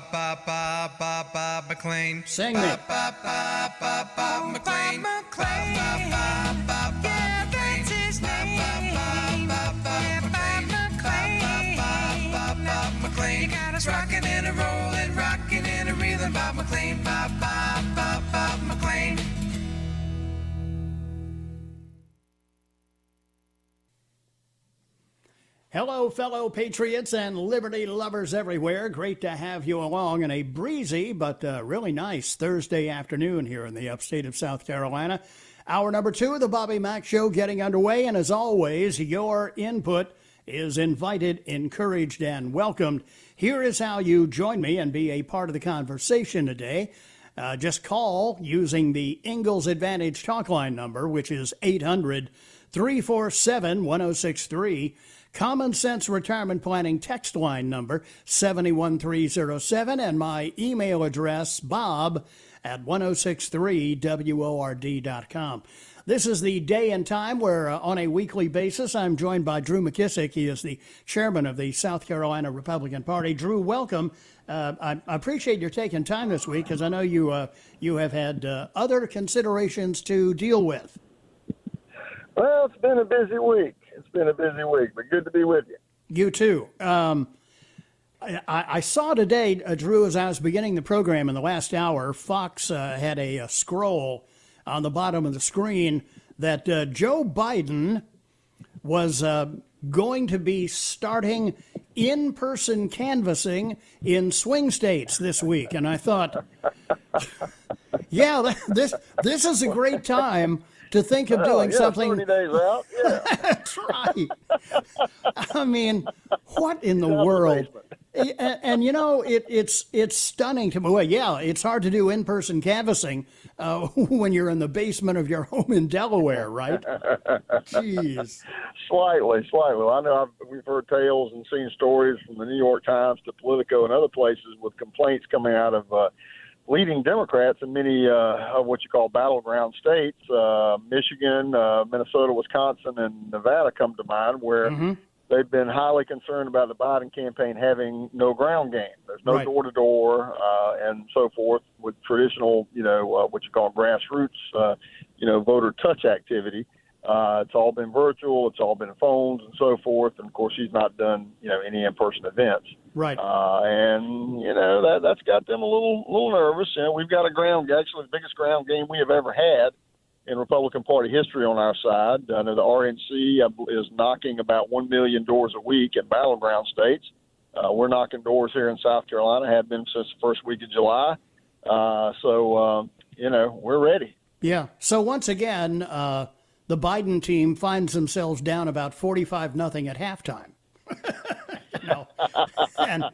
Ba ba ba ba ba McLean. Sing me. Ba ba ba ba ba McLean. Ba ba ba ba ba McLean. Ba ba ba ba ba McLean. Ba ba ba ba McLean. You got us rocking and a rolling, rocking and a reeling. Bob McLean. Ba ba ba Hello, fellow patriots and liberty lovers everywhere. Great to have you along in a breezy but uh, really nice Thursday afternoon here in the upstate of South Carolina. Hour number two of the Bobby Mack Show getting underway, and as always, your input is invited, encouraged, and welcomed. Here is how you join me and be a part of the conversation today. Uh, just call using the Ingles Advantage talk line number, which is 800 347 1063. Common Sense Retirement Planning text line number 71307 and my email address bob at 1063word.com. This is the day and time where, uh, on a weekly basis, I'm joined by Drew McKissick. He is the chairman of the South Carolina Republican Party. Drew, welcome. Uh, I, I, appreciate your taking time this week because I know you uh, you have had uh, other considerations to deal with. Well, it's been a busy week it's been a busy week, but good to be with you. You too. Um, I, I, saw today, uh, Drew, as I was beginning the program in the last hour, Fox uh, had a, a, scroll on the bottom of the screen that uh, Joe Biden was uh, going to be starting in person canvassing in swing states this week. And I thought, yeah, this, this is a great time to think of doing yeah, something. 30 days out. Yeah. That's right. I mean, what in the world? And, and, you know, it, it's it's stunning to me. Well, yeah, it's hard to do in person canvassing uh, when you're in the basement of your home in Delaware, right? Jeez. Slightly, slightly. I know I've, we've heard tales and seen stories from the New York Times to Politico and other places with complaints coming out of. Uh, leading Democrats in many uh, of what you call battleground states, uh, Michigan, uh, Minnesota, Wisconsin, and Nevada come to mind, where mm-hmm. they've been highly concerned about the Biden campaign having no ground game. There's no door to door and so forth with traditional, you know, uh, what you call grassroots, uh, you know, voter touch activity. Uh, it's all been virtual. It's all been phones and so forth. And of course, she's not done you know any in-person events. Right. Uh, and you know that that's got them a little little nervous. You know, we've got a ground actually the biggest ground game we have ever had in Republican Party history on our side. I know the RNC is knocking about one million doors a week in battleground states. Uh, we're knocking doors here in South Carolina. Have been since the first week of July. Uh, so um, you know we're ready. Yeah. So once again. Uh the Biden team finds themselves down about 45 nothing at halftime. you know, and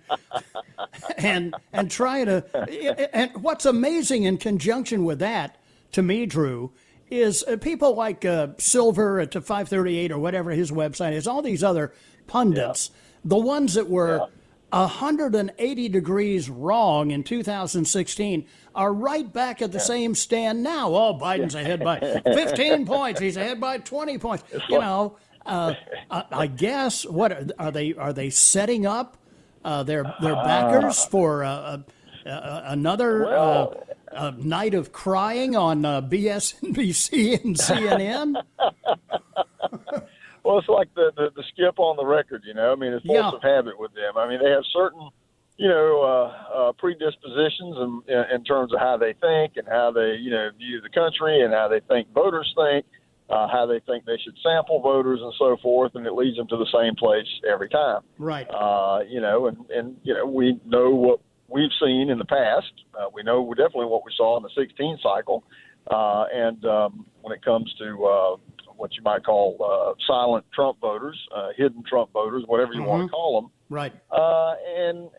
and and trying to and what's amazing in conjunction with that to me, Drew, is uh, people like uh, Silver at 538 or whatever his website is, all these other pundits, yeah. the ones that were. Yeah 180 degrees wrong in 2016 are right back at the same stand now. Oh, Biden's ahead by 15 points. He's ahead by 20 points. You know, uh, I guess what are they? Are they setting up uh, their their backers for uh, uh another uh, well, night of crying on uh, BSNBC and CNN? Well, it's like the, the the skip on the record, you know. I mean, it's force yeah. of habit with them. I mean, they have certain, you know, uh, uh, predispositions in, in terms of how they think and how they, you know, view the country and how they think voters think, uh, how they think they should sample voters and so forth, and it leads them to the same place every time. Right. Uh, you know, and and you know, we know what we've seen in the past. Uh, we know definitely what we saw in the 16 cycle, uh, and um, when it comes to uh, what you might call uh, silent Trump voters, uh, hidden Trump voters, whatever you want to call them. Right. Uh, and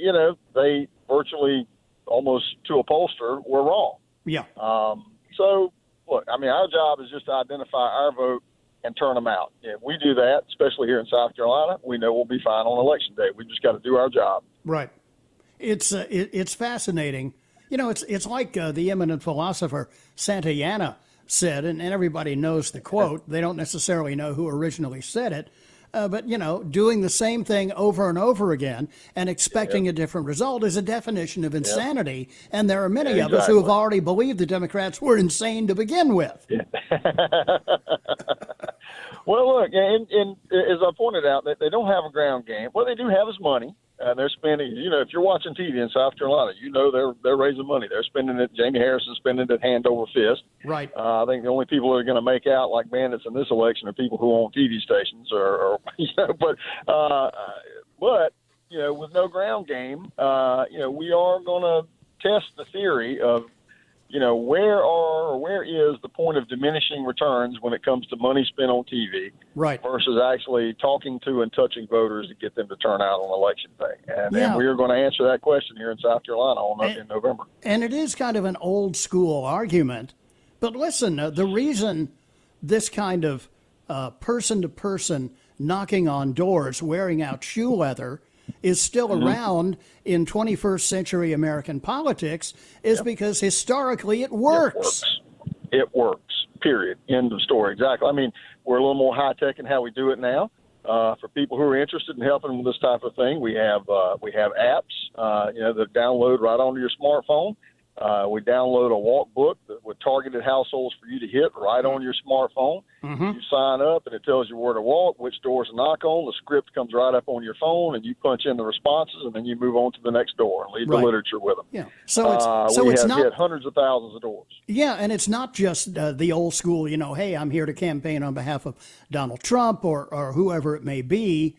you know they virtually almost to a pollster were wrong. Yeah. Um, so look, I mean, our job is just to identify our vote and turn them out. If we do that, especially here in South Carolina, we know we'll be fine on election day. We just got to do our job. Right. It's uh, it, it's fascinating. You know, it's it's like uh, the eminent philosopher Santayana said, and, and everybody knows the quote. They don't necessarily know who originally said it, uh, but you know, doing the same thing over and over again and expecting a different result is a definition of insanity. And there are many Yeah, of us who have already believed the Democrats were insane to begin with. Well, look, and, and as I pointed out, they, they don't have a ground game. What they do have is money. Uh, they're spending. You know, if you're watching TV in South Carolina, you know they're they're raising money. They're spending it. Jamie Harrison's spending it hand over fist. Right. Uh, I think the only people who are going to make out like bandits in this election are people who own TV stations, or, or you know. But uh, but you know, with no ground game, uh, you know, we are going to test the theory of you know where are or where is the point of diminishing returns when it comes to money spent on TV Right. versus actually talking to and touching voters to get them to turn out on election day. And, Yeah. and we are going to answer that question here in South Carolina on, And- in November. And it is kind of an old school argument. But listen, uh, the reason this kind of person to person knocking on doors, wearing out shoe leather, is still Mm-hmm. around in 21st century American politics is because historically it works. works. It works. Period. End of story. Exactly. I mean, we're a little more high tech in how we do it now. Uh, for people who are interested in helping with this type of thing, we have uh, we have apps, uh, you know, that download right onto your smartphone. Uh, we download a walk book that, with targeted households for you to hit right on your smartphone. You sign up, and it tells you where to walk, which doors to knock on. The script comes right up on your phone, and you punch in the responses, and then you move on to the next door and leave Right. the literature with them. Yeah. So it's Uh, so we it's have not hit hundreds of thousands of doors. Yeah, and it's not just uh, the old school, you know, hey, I'm here to campaign on behalf of Donald Trump or, or whoever it may be.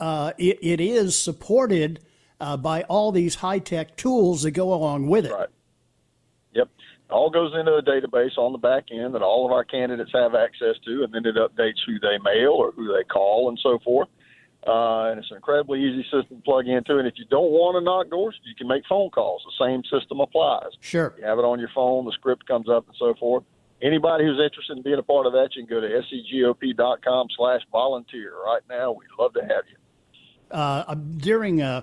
Uh, it, it is supported uh, by all these high tech tools that go along with it. Right. Yep. It All goes into a database on the back end that all of our candidates have access to, and then it updates who they mail or who they call and so forth. Uh, and it's an incredibly easy system to plug into. And if you don't want to knock doors, you can make phone calls. The same system applies. Sure. You have it on your phone, the script comes up and so forth. Anybody who's interested in being a part of that, you can go to scgop.com slash volunteer. Right now, we'd love to have you. Uh, during uh,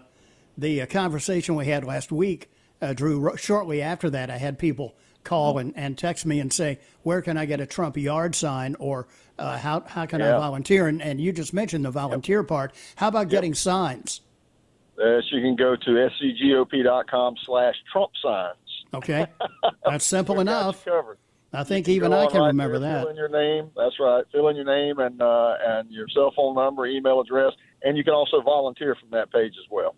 the uh, conversation we had last week, uh, Drew, shortly after that, I had people call and, and text me and say, Where can I get a Trump yard sign? Or uh, how, how can I volunteer? And, and you just mentioned the volunteer part. How about getting signs? Uh, so you can go to scgop.com slash Trump signs. Okay. That's simple We've got you enough. I think even I can right remember there, Fill that. in your name. That's right. Fill in your name and uh, and your cell phone number, email address, and you can also volunteer from that page as well.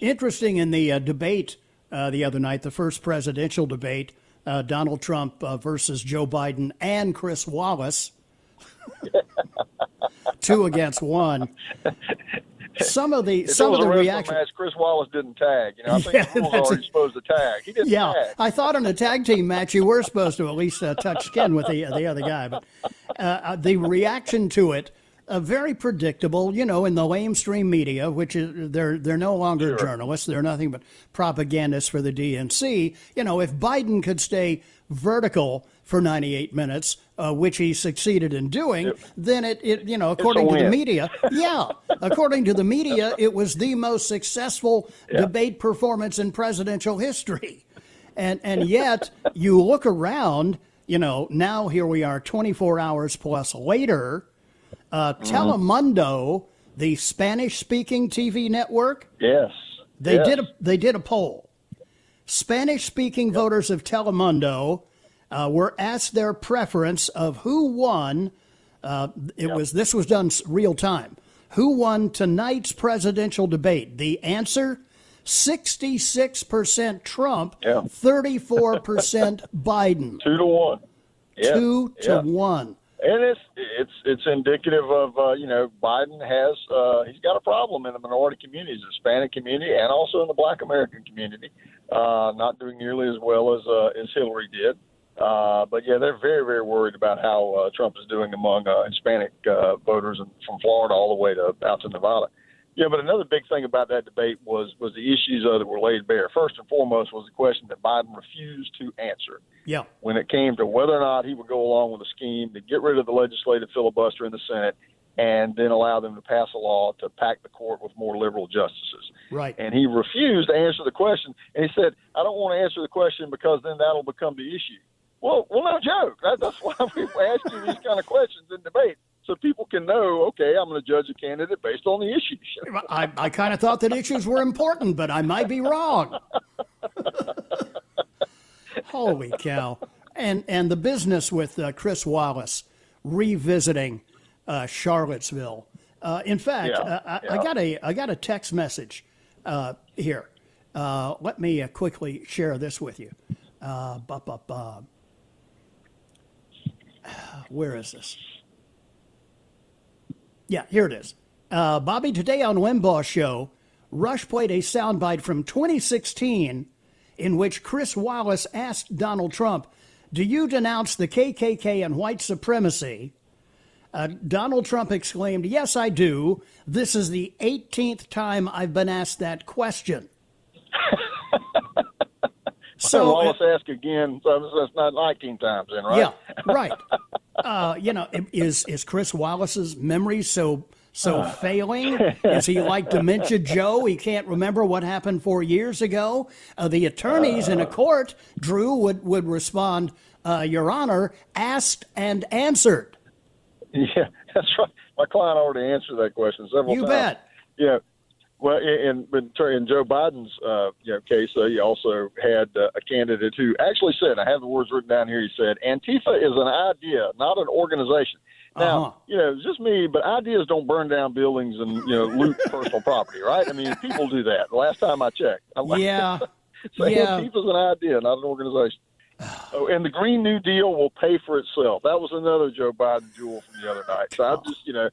Interesting in the uh, debate uh, the other night, the first presidential debate, uh, Donald Trump uh, versus Joe Biden and Chris Wallace, two against one. Some of the If some of the a reaction. match, Chris Wallace didn't tag. You know, I think Yeah, the rules that's already it. supposed to tag. He didn't Yeah, tag. I thought in a tag team match you were supposed to at least uh, touch skin with the the other guy, but uh, uh, the reaction to it. Uh, very predictable, you know, in the lamestream media, which is they're they're no longer journalists; they're nothing but propagandists for the DNC. You know, if Biden could stay vertical for 98 minutes, uh, which he succeeded in doing, then it, it you know, according to the media, yeah, according to the media, it was the most successful debate performance in presidential history. And and yet you look around, you know, now here we are 24 hours plus later, uh, Telemundo, the Spanish speaking TV network, Yes. they Yes. did a they did a poll. Spanish speaking voters of Telemundo uh, were asked their preference of who won. Uh, it was this was done real time. Who won tonight's presidential debate? The answer: sixty-six percent Trump, Yeah. thirty-four percent Biden, two to one. Yeah. two to yeah. one. And it's it's it's indicative of uh, you know Biden has uh, he's got a problem in the minority communities, the Hispanic community, and also in the Black American community, uh, not doing nearly as well as uh, as Hillary did. Uh, but yeah, they're very, very worried about how uh, Trump is doing among uh, Hispanic uh, voters from Florida all the way to out to Nevada. Yeah, but another big thing about that debate was was the issues that were laid bare. First and foremost was the question that Biden refused to answer Yeah. when it came to whether or not he would go along with a scheme to get rid of the legislative filibuster in the Senate and then allow them to pass a law to pack the court with more liberal justices. Right. And he refused to answer the question. And he said, I don't want to answer the question because then that'll become the issue. Well, well, no joke. That, that's why we ask you these kind of questions in debate so people can know, okay, I'm going to judge a candidate based on the issues. I, I kind of thought that issues were important, but I might be wrong. Holy cow! And and the business with uh, Chris Wallace revisiting uh, Charlottesville. Uh, in fact, Yeah, uh, I, I got a I got a text message uh, here. Uh, let me uh, quickly share this with you. Uh, bu- bu- Where is this? Yeah, here it is. Uh, Bobby, today on Limbaugh Show, Rush played a soundbite from 2016 in which Chris Wallace asked Donald Trump, Do you denounce the KKK and white supremacy? Uh, Donald Trump exclaimed, Yes, I do. This is the 18th time I've been asked that question. So Wallace ask again. So that's not 19 times then, right? Yeah, right. Uh, you know, is is Chris Wallace's memory so so failing? Is he like dementia Joe? He can't remember what happened four years ago. Uh, the attorneys in a court, Drew would would respond, uh, "Your Honor, asked and answered." Yeah, that's right. My client already answered that question several You times. You bet. Yeah. Well, in in, in Joe Biden's uh, you know case, uh, he also had uh, a candidate who actually said, I have the words written down here. He said, "Antifa is an idea, not an organization." Now, Uh-huh. you know, it's just me, but ideas don't burn down buildings and you know loot personal property, right? I mean, people do that. The last time I checked, I'm like, Yeah, so yeah. Antifa's an idea, not an organization. Oh, and the Green New Deal will pay for itself. That was another Joe Biden jewel from the other night. So I'm just, you know,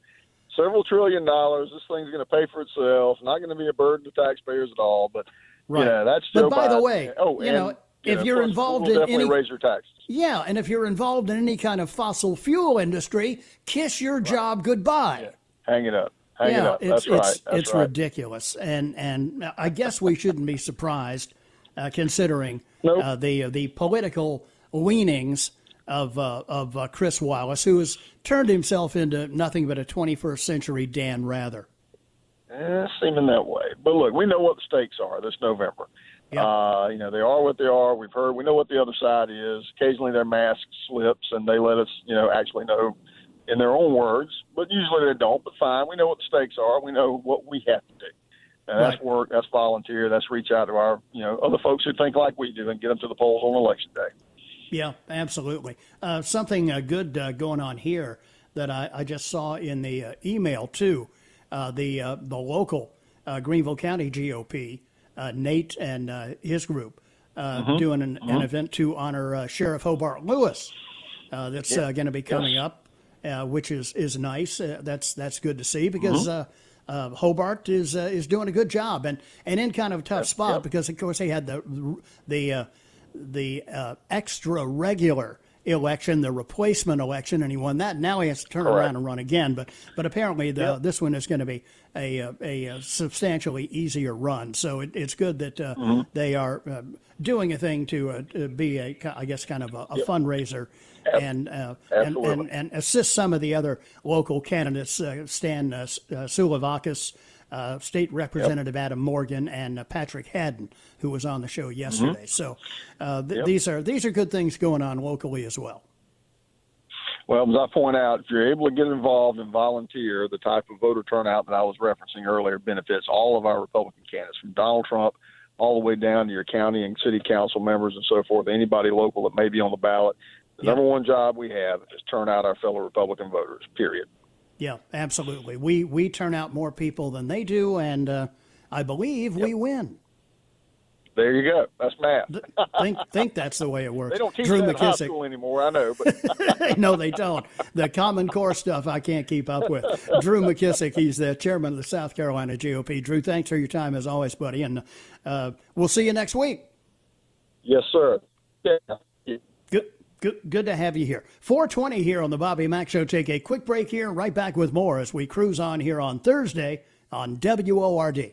several trillion dollars. This thing's going to pay for itself. Not going to be a burden to taxpayers at all. But Right. yeah, that's But Joe by the way, oh, you and, know, if of you're involved we'll in any- raise your taxes. yeah. And if you're involved in any kind of fossil fuel industry, kiss your job goodbye. Hang it up. Hang it yeah, up. it's That's right. it's That's it's right. ridiculous, and and I guess we shouldn't be surprised, uh, considering Nope. uh, the the political leanings of uh, of uh, Chris Wallace, who has turned himself into nothing but a 21st century Dan Rather. Eh, seeming that way. But look, we know what the stakes are this November. Yeah. Uh, you know, they are what they are. We've heard, we know what the other side is. Occasionally their mask slips and they let us, you know, actually know in their own words, but usually they don't. But fine, we know what the stakes are. We know what we have to do. And that's Right. work, that's volunteer, that's reach out to our, you know, other folks who think like we do and get them to the polls on election day. Yeah, absolutely. Uh, something uh, good uh, going on here that I, I just saw in the uh, email too. Uh, the uh, the local uh, Greenville County GOP, uh, Nate and uh, his group, uh, doing an, an event to honor uh, Sheriff Hobart Lewis. Uh, that's uh, going to be coming up, uh, which is is nice. Uh, that's that's good to see because. Uh, uh, Hobart is uh, is doing a good job and, and in kind of a tough spot yep. because of course he had the the uh, the uh, extra regular election, the replacement election, and he won that. Now he has to turn Correct. around and run again. But but apparently the, this one is going to be a, a, a substantially easier run. So it, it's good that uh, Mm-hmm. they are uh, doing a thing to, uh, to be a I guess kind of a, a fundraiser. And, uh, and and and assist some of the other local candidates, uh, Stan uh, S- uh, State Representative Adam Morgan, and uh, Patrick Haddon, who was on the show yesterday. So uh, th- these are these are good things going on locally as well. Well, as I point out, if you're able to get involved and volunteer, the type of voter turnout that I was referencing earlier benefits all of our Republican candidates, from Donald Trump all the way down to your county and city council members and so forth, anybody local that may be on the ballot. The number one job we have is turn out our fellow Republican voters, period. Yeah, absolutely. We we turn out more people than they do, and uh, I believe we win. There you go. That's math. think think that's the way it works. They don't teach Drew that in high school anymore, I know, but no, they don't. The Common Core stuff I can't keep up with. Drew McKissick, he's the chairman of the South Carolina GOP. Drew, thanks for your time as always, buddy, and uh, we'll see you next week. yes, sir. Yeah. Good Good, to have you here. 420 here on the Bobby Mack Show. Take a quick break here. Right back with more as we cruise on here on Thursday on WORD.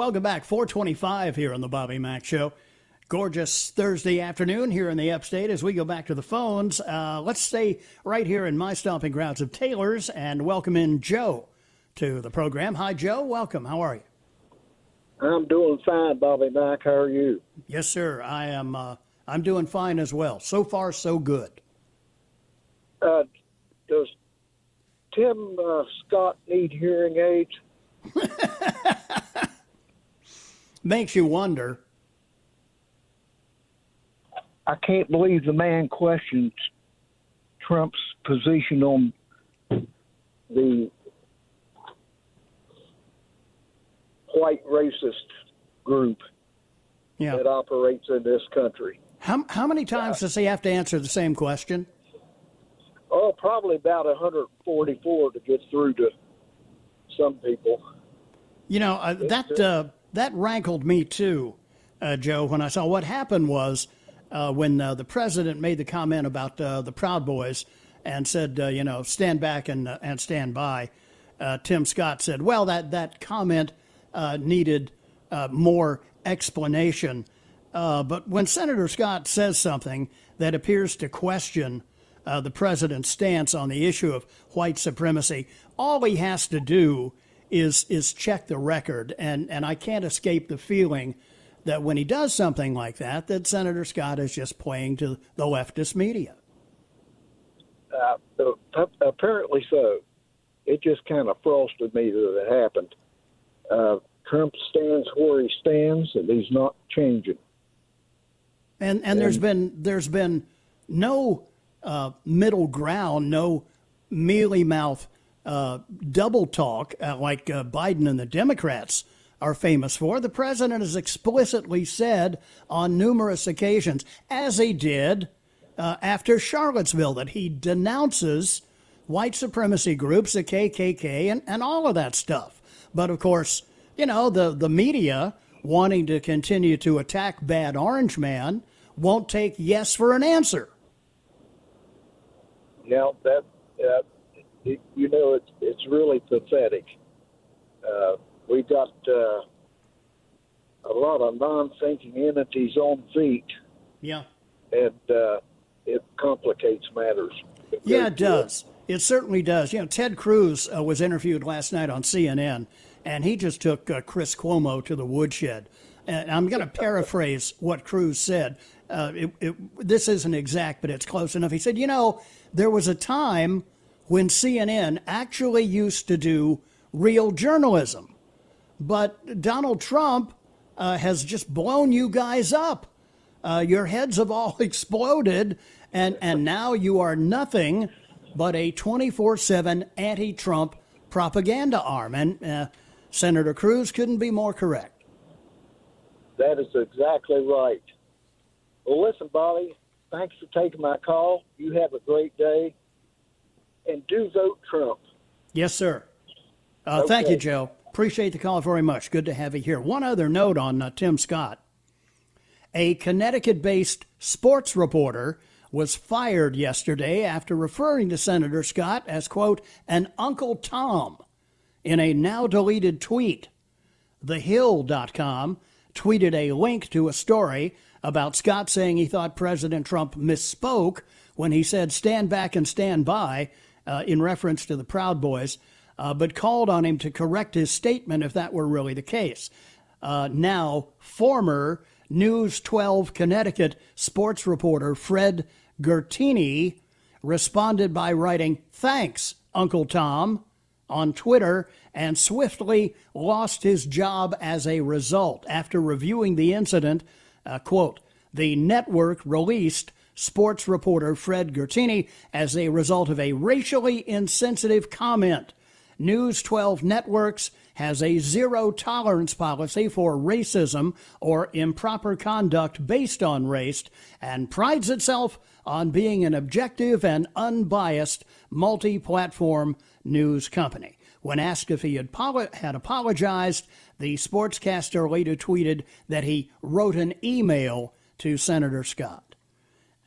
Welcome back. 425 here on the Bobby Mack Show. Gorgeous Thursday afternoon here in the upstate as we go back to the phones. Uh, let's stay right here in my stomping grounds of Taylor's and welcome in Joe to the program. Hi, Joe. Welcome. How are you? I'm doing fine, Bobby Mack. How are you? Yes, sir. I am. Uh, I'm doing fine as well. So far, so good. Uh, does Tim uh, Scott need hearing aids? Makes you wonder. I can't believe the man questions Trump's position on the white racist group Yeah. that operates in this country. How how many times does he have to answer the same question? Oh, probably about 144 to get through to some people. You know uh, that uh, that rankled me too, uh, Joe. When I saw what happened was uh, when uh, the president made the comment about uh, the Proud Boys and said, uh, you know, stand back and uh, and stand by. Tim Scott said, well, that that comment needed more explanation. But when Senator Scott says something that appears to question the president's stance on the issue of white supremacy, all he has to do is is check the record, and and I can't escape the feeling that when he does something like that, that Senator Scott is just playing to the leftist media. Uh, uh, apparently so. It just kind of frosted me that it happened. Uh, Trump stands where he stands, and he's not changing. And and there's been there's been no uh, middle ground, no mealy mouth uh, double talk uh, like uh, Biden and the Democrats are famous for. The president has explicitly said on numerous occasions, as he did uh, after Charlottesville, that he denounces white supremacy groups, the KKK, and, and all of that stuff. But of course, you know, the, the media wanting to continue to attack Bad Orange Man won't take yes for an answer. Now that uh, it, you know, it's it's really pathetic. Uh, we got uh, a lot of non-thinking entities on feet, Yeah. and uh, it complicates matters. Yeah, it does. It certainly does. You know, Ted Cruz uh, was interviewed last night on CNN, and he just took uh, Chris Cuomo to the woodshed. And I'm going to paraphrase what Cruz said. Uh, it, it, this isn't exact, but it's close enough. He said, You know, there was a time when CNN actually used to do real journalism, but Donald Trump uh, has just blown you guys up. Uh, your heads have all exploded, and, and now you are nothing but a 24 7 anti Trump propaganda arm. And uh, Senator Cruz couldn't be more correct. That is exactly right. Well, listen, Bobby, thanks for taking my call. You have a great day, and do vote Trump. Yes, sir. Uh, Thank you, Joe. Appreciate the call very much. Good to have you here. One other note on uh, Tim Scott. A Connecticut based sports reporter was fired yesterday after referring to Senator Scott as, quote, an Uncle Tom in a now deleted tweet. TheHill.com tweeted a link to a story about Scott saying he thought President Trump misspoke when he said stand back and stand by uh, in reference to the Proud Boys, uh, but called on him to correct his statement if that were really the case. Uh, now, former News 12 Connecticut sports reporter Fred Gertini responded by writing, Thanks, Uncle Tom, on Twitter and swiftly lost his job as a result. After reviewing the incident, uh, quote, the network released sports reporter Fred Gertini as a result of a racially insensitive comment. News 12 Networks has a zero tolerance policy for racism or improper conduct based on race and prides itself on being an objective and unbiased multi platform news company. When asked if he had, had apologized, the sportscaster later tweeted that he wrote an email to Senator Scott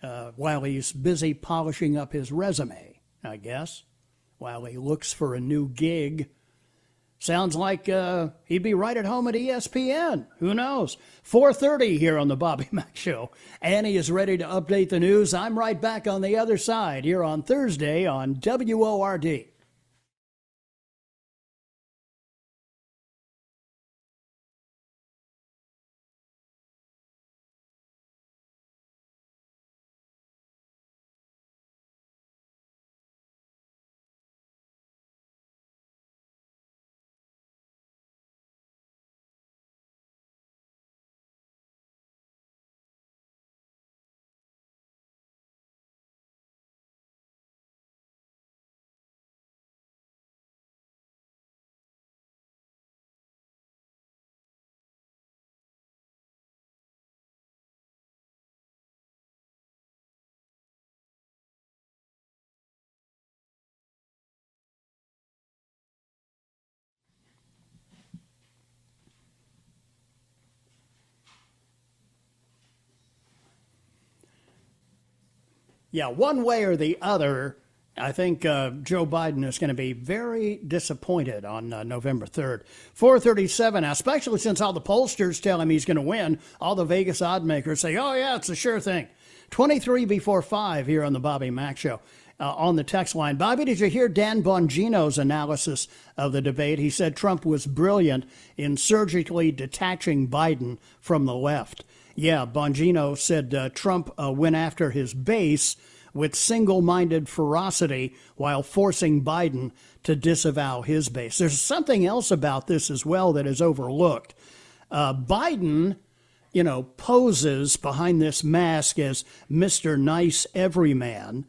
uh, while he's busy polishing up his resume, I guess, while he looks for a new gig. Sounds like uh, he'd be right at home at ESPN. Who knows? 4:30 here on the Bobby Mack Show. Annie is ready to update the news. I'm right back on the other side here on Thursday on WORD. Yeah, one way or the other, I think uh, Joe Biden is going to be very disappointed on uh, November 3rd. 437, especially since all the pollsters tell him he's going to win. All the Vegas odd makers say, oh, yeah, it's a sure thing. 23 before 5 here on the Bobby Mack Show. Uh, on the text line. Bobby, did you hear Dan Bongino's analysis of the debate? He said Trump was brilliant in surgically detaching Biden from the left. Yeah, Bongino said uh, Trump uh, went after his base with single minded ferocity while forcing Biden to disavow his base. There's something else about this as well that is overlooked. Uh, Biden, you know, poses behind this mask as Mr. Nice Everyman.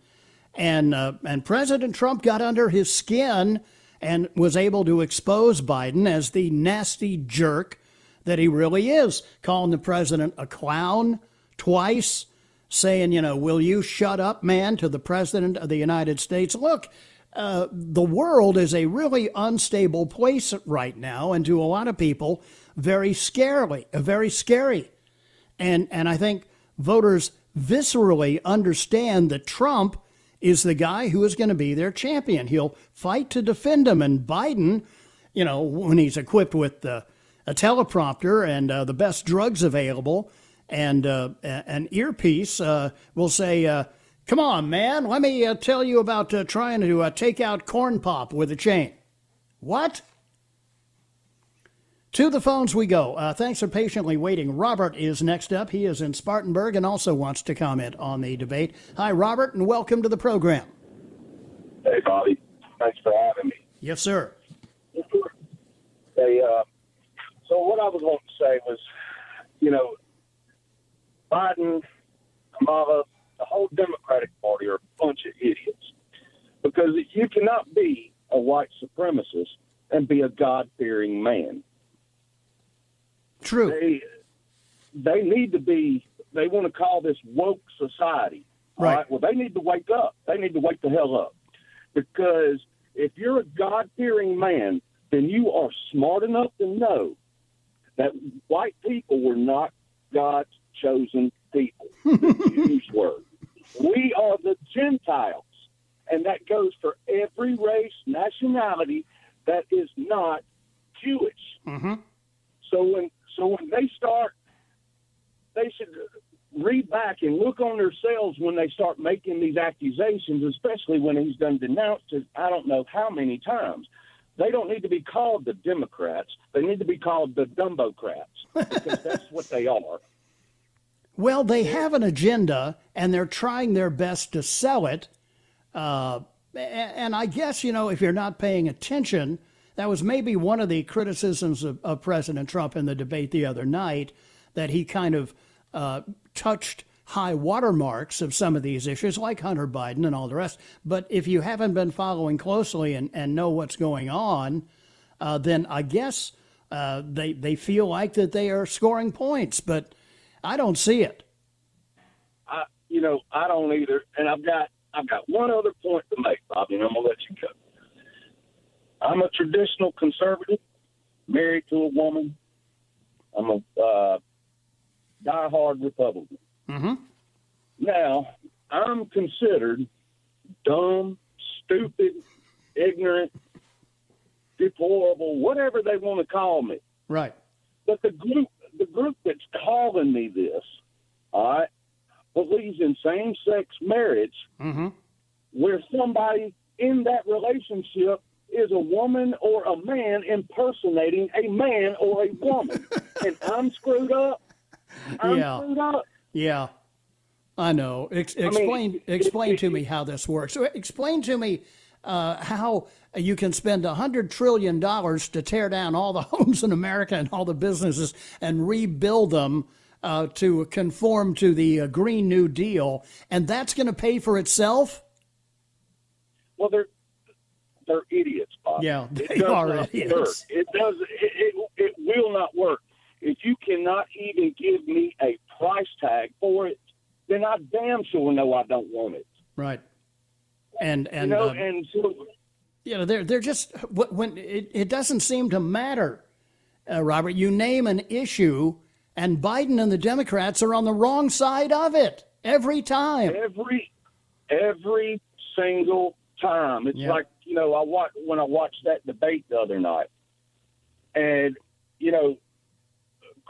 And, uh, and President Trump got under his skin and was able to expose Biden as the nasty jerk that he really is, calling the president a clown twice, saying, you know, will you shut up, man, to the president of the United States. Look, uh, the world is a really unstable place right now, and to a lot of people, very scary, uh, very scary. And and I think voters viscerally understand that Trump is the guy who is going to be their champion. He'll fight to defend him, and Biden, you know, when he's equipped with the a teleprompter and uh, the best drugs available and uh, an earpiece uh, will say, uh, Come on, man, let me uh, tell you about uh, trying to take out corn pop with a chain. What? To the phones we go. thanks for patiently waiting. Robert is next up. He is in Spartanburg and also wants to comment on the debate. Hi, Robert, and welcome to the program. Hey, Bobby. Thanks for having me. Yes, sir. Hey, uh, so what I was going to say was, you know, Biden, Kamala, the whole Democratic Party are a bunch of idiots because you cannot be a white supremacist and be a God fearing man. True. They they need to be. They want to call this woke society. Right. Well, they need to wake up. They need to wake the hell up because if you're a God fearing man, then you are smart enough to know that white people were not God's chosen people. The Jews were. We are the Gentiles, and that goes for every race, nationality that is not Jewish. Mm-hmm. So when so when they start, they should read back and look on themselves when they start making these accusations, especially when he's done denounced it. I don't know how many times. They don't need to be called the Democrats. They need to be called the Dumbocrats because that's what they are. Well, they have an agenda and they're trying their best to sell it. Uh, and I guess, you know, if you're not paying attention, that was maybe one of the criticisms of, of President Trump in the debate the other night that he kind of uh, touched high watermarks of some of these issues, like Hunter Biden and all the rest. But if you haven't been following closely and, and know what's going on, uh, then I guess uh, they, they feel like that they are scoring points. But I don't see it. You know, I don't either. And I've got I've got one other point to make, Bobby, and I'm gonna let you go. I'm a traditional conservative, married to a woman. I'm a uh, diehard Republican. Mm-hmm. Now, I'm considered dumb, stupid, ignorant, deplorable, whatever they want to call me. Right. But the group, the group that's calling me this, all right, believes in same-sex marriage, Mm-hmm. where somebody in that relationship is a woman or a man impersonating a man or a woman, and I'm screwed up. I'm Yeah. screwed up. Yeah, I know. Ex- mean, explain it- explain it- to me how this works. Explain to me uh, how you can spend a hundred trillion dollars to tear down all the homes in America and all the businesses and rebuild them. Uh, to conform to the uh, Green New Deal, and that's going to pay for itself. Well, they're they're idiots, Bob. Yeah, It they are idiots. It does. It, it it will not work if you cannot even give me a price tag for it. Then I damn sure know I don't want it. Right. And and you know, uh, and so you know they're they're just wh- when it, it doesn't seem to matter uh, robert you name an issue and biden and the democrats are on the wrong side of it every time every every single time. It's Yeah. like you know, I watch when I watched that debate the other night, and you know,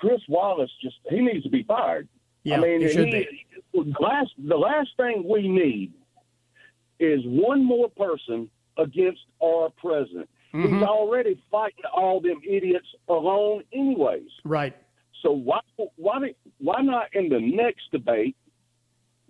Chris Wallace just he needs to be fired. yeah I mean, he, the last the last thing we need is one more person against our president. Mm-hmm. He's already fighting all them idiots alone, anyways. right So why why why not in the next debate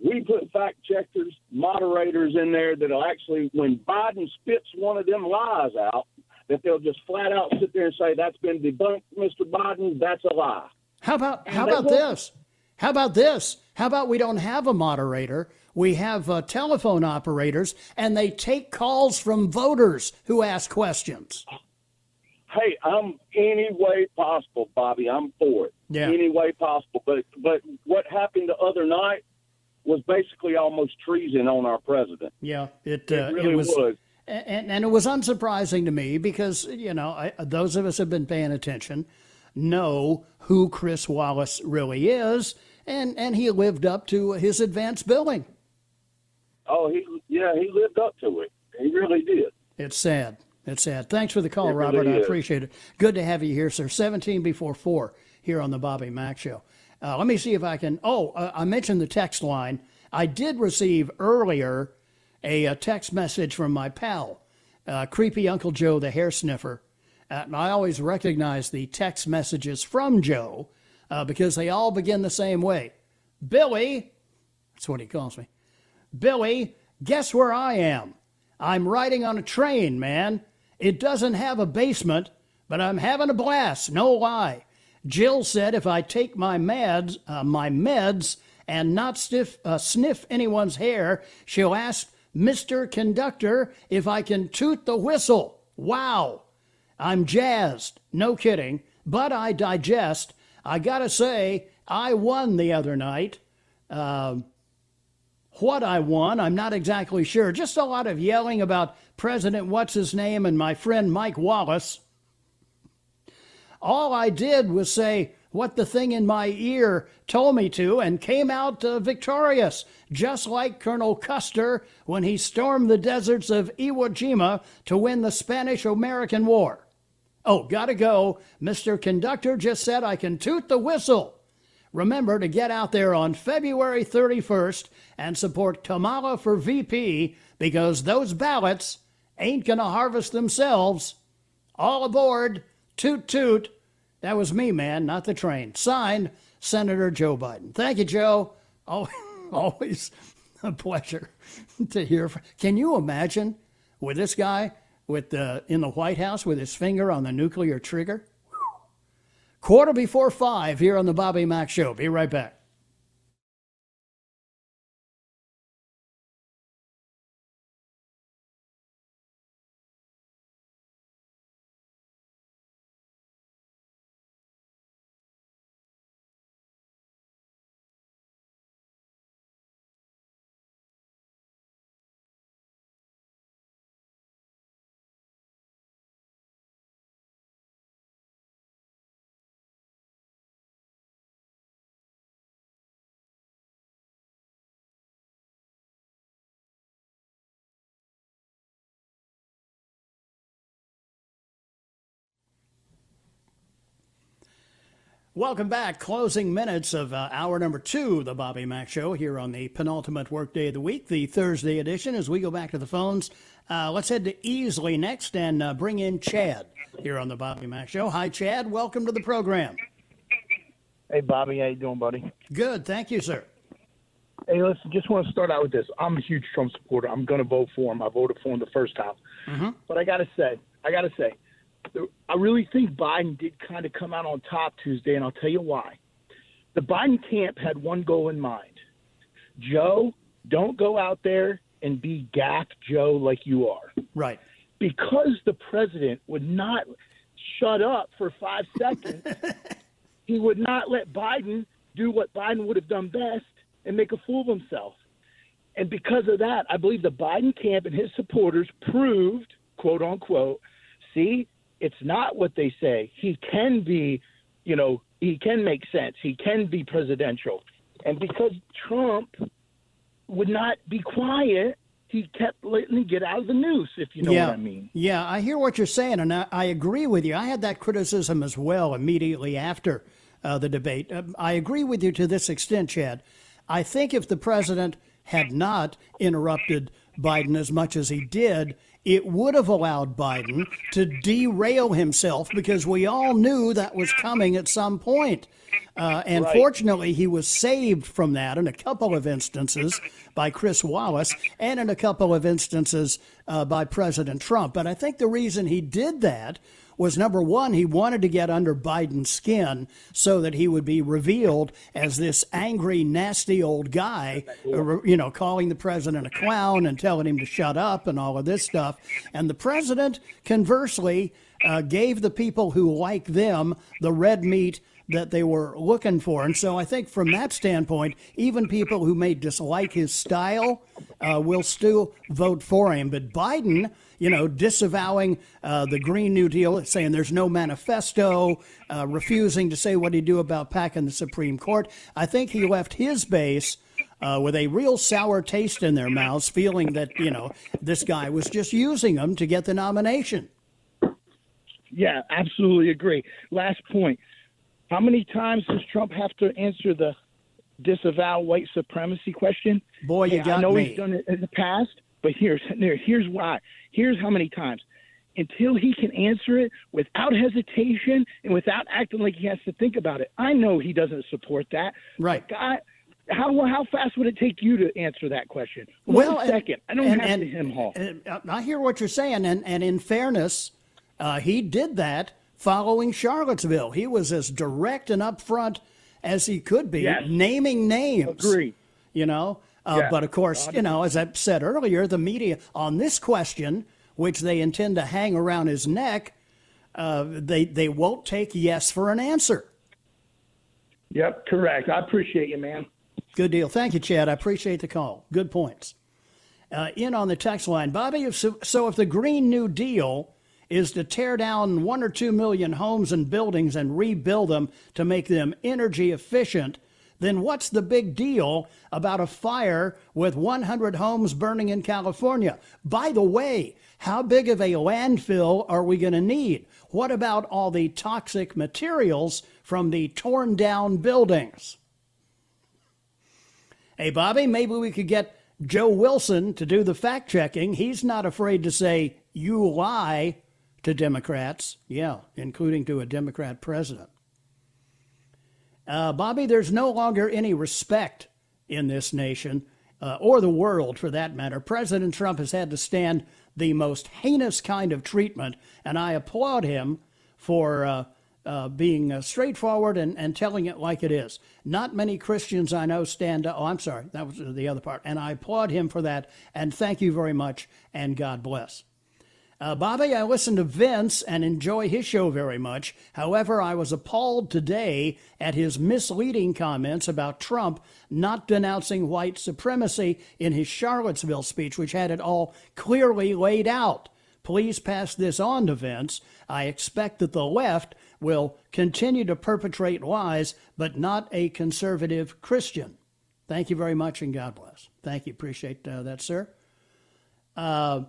we put fact checkers, moderators in there that'll actually, when Biden spits one of them lies out, that they'll just flat out sit there and say that's been debunked, Mr. Biden. That's a lie. how about how about this how about this how about we don't have a moderator we have uh, telephone operators and they take calls from voters who ask questions Hey, I'm any way possible, Bobby. I'm for it. Yeah. Any way possible. But but what happened the other night was basically almost treason on our president. yeah it, uh, It really was was. And, and it was unsurprising to me because, you know, I, those of us who have been paying attention know who Chris Wallace really is, and, and he lived up to his advanced billing. Oh, he yeah, he lived up to it. He really did. It's sad. It's sad. Thanks for the call, really Robert. I appreciate it. Good to have you here, sir. 17 before 4 here on the Bobby Mack Show. Uh, let me see if I can. Oh, uh, I mentioned the text line. I did receive earlier a, a text message from my pal, uh, Creepy Uncle Joe, the hair sniffer. And I always recognize the text messages from Joe uh, because they all begin the same way. Billy, that's what he calls me. Billy, guess where I am? I'm riding on a train, man. It doesn't have a basement, but I'm having a blast, no lie. Jill said if I take my meds, uh, my meds, and not uh, sniff anyone's hair, she'll ask Mr. Conductor if I can toot the whistle. Wow. I'm jazzed, no kidding, but I digest. I gotta say, I won the other night. Um, what I won, I'm not exactly sure. Just a lot of yelling about President What's His Name and my friend Mike Wallace. All I did was say what the thing in my ear told me to and came out uh, victorious, just like Colonel Custer when he stormed the deserts of Iwo Jima to win the Spanish American War. Oh, gotta go. Mr. Conductor just said I can toot the whistle. Remember to get out there on February 31st and support Kamala for VP because those ballots ain't gonna harvest themselves. All aboard. Toot toot. That was me, man, not the train. Signed, Senator Joe Biden. Thank you, Joe. Always a pleasure to hear. From. Can you imagine with this guy with the in the White House with his finger on the nuclear trigger? Quarter before five here on the Bobby Mack Show. Be right back. Welcome back. Closing minutes of uh, hour number two, the Bobby Mack Show, here on the penultimate workday of the week, the Thursday edition. As we go back to the phones, uh, let's head to Easley next and uh, bring in Chad here on the Bobby Mack Show. Hi, Chad. Welcome to the program. Hey, Bobby, how you doing, buddy? Good. Thank you, sir. Hey, listen, just want to start out with this. I'm a huge Trump supporter. I'm going to vote for him. I voted for him the first time. Mm-hmm. But I got to say, I got to say, I really think Biden did kind of come out on top Tuesday, and I'll tell you why. The Biden camp had one goal in mind Joe, don't go out there and be Gaffe Joe like you are. Right. Because the president would not shut up for five seconds, he would not let Biden do what Biden would have done best and make a fool of himself. And because of that, I believe the Biden camp and his supporters proved, quote unquote, see, it's not what they say. He can be, you know, he can make sense. He can be presidential. And because Trump would not be quiet, he kept letting it get out of the noose, if you know yeah. what I mean. Yeah, I hear what you're saying, and I, I agree with you. I had that criticism as well immediately after uh, the debate. Um, I agree with you to this extent, Chad. I think if the president had not interrupted Biden as much as he did, it would have allowed Biden to derail himself because we all knew that was coming at some point. Uh, and Right. fortunately, he was saved from that in a couple of instances by Chris Wallace and in a couple of instances uh, by President Trump. But I think the reason he did that was number one, he wanted to get under Biden's skin so that he would be revealed as this angry, nasty old guy, uh, you know, calling the president a clown and telling him to shut up and all of this stuff. And the president, conversely, uh, gave the people who like them the red meat that they were looking for. And so I think from that standpoint, even people who may dislike his style uh, will still vote for him. But Biden, you know, disavowing uh, the Green New Deal, saying there's no manifesto, uh, refusing to say what he'd do about packing the Supreme Court, I think he left his base. Uh, with a real sour taste in their mouths, feeling that, you know, this guy was just using them to get the nomination. Yeah, absolutely agree. Last point. How many times does Trump have to answer the disavow white supremacy question? Boy, you Yeah, got I know me. he's done it in the past, but here's here, here's why. Here's how many times. Until he can answer it without hesitation and without acting like he has to think about it. I know he doesn't support that. Right. God, how how fast would it take you to answer that question? Well, One and- I don't and- have and- to him haul. and I hear what you're saying, and, and in fairness, uh, he did that following Charlottesville. He was as direct and upfront as he could be, Yes. naming names. Agree. You know, uh, Yeah. but of course, you know, as I said earlier, the media on this question, which they intend to hang around his neck, uh, they they won't take yes for an answer. Yep, correct. I appreciate you, man. Good deal. Thank you, Chad. I appreciate the call. Good points. Uh, in on the text line, Bobby. If so, so, if the Green New Deal is to tear down one or two million homes and buildings and rebuild them to make them energy efficient, then what's the big deal about a fire with 100 homes burning in California? By the way, how big of a landfill are we going to need? What about all the toxic materials from the torn down buildings? Hey, Bobby, maybe we could get Joe Wilson to do the fact checking. He's not afraid to say, you lie to Democrats. Yeah, including to a Democrat president. Uh, Bobby, there's no longer any respect in this nation, uh, or the world for that matter. President Trump has had to stand the most heinous kind of treatment, and I applaud him for uh, uh, being uh, straightforward and, and telling it like it is. Not many Christians I know stand up. Oh, I'm sorry, that was the other part. And I applaud him for that, and thank you very much, and God bless. Uh, Bobby, I listen to Vince and enjoy his show very much. However, I was appalled today at his misleading comments about Trump not denouncing white supremacy in his Charlottesville speech, which had it all clearly laid out. Please pass this on to Vince. I expect that the left will continue to perpetrate lies, but not a conservative Christian. Thank you very much and God bless. Thank you. Appreciate uh, that, sir. Uh,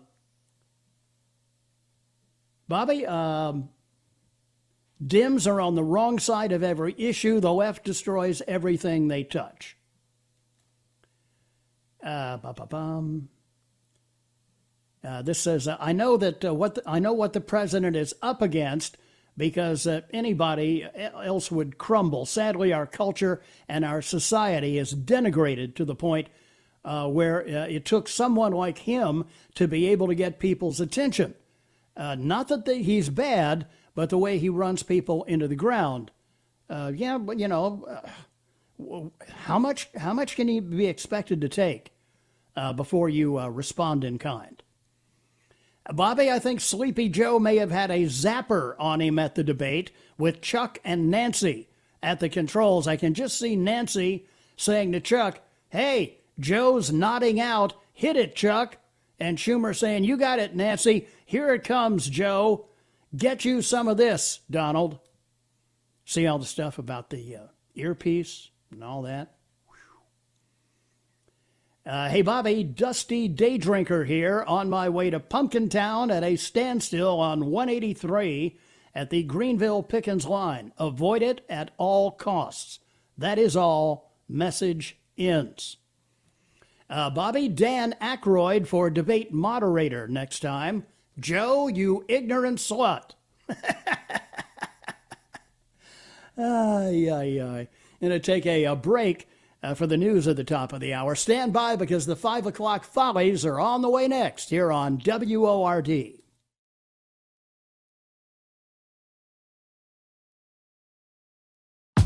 Bobby, um, Dems are on the wrong side of every issue. The left destroys everything they touch. Uh, uh, this says, uh, I know that uh, what the, I know what the president is up against because uh, anybody else would crumble. Sadly, our culture and our society is denigrated to the point uh, where uh, it took someone like him to be able to get people's attention. Uh, not that he's bad, but the way he runs people into the ground. Uh, yeah, but you know, uh, how much how much can he be expected to take uh, before you uh, respond in kind? Bobby, I think Sleepy Joe may have had a zapper on him at the debate with Chuck and Nancy at the controls. I can just see Nancy saying to Chuck, "Hey, Joe's nodding out. Hit it, Chuck." And Schumer saying, You got it, Nancy. Here it comes, Joe. Get you some of this, Donald. See all the stuff about the uh, earpiece and all that? Uh, hey, Bobby, Dusty Day Drinker here on my way to Pumpkintown at a standstill on 183 at the Greenville Pickens line. Avoid it at all costs. That is all. Message ends. Uh, Bobby, Dan Aykroyd for debate moderator next time. Joe, you ignorant slut. ay, ay, ay. Going to take a, a break uh, for the news at the top of the hour. Stand by because the 5 o'clock follies are on the way next here on WORD.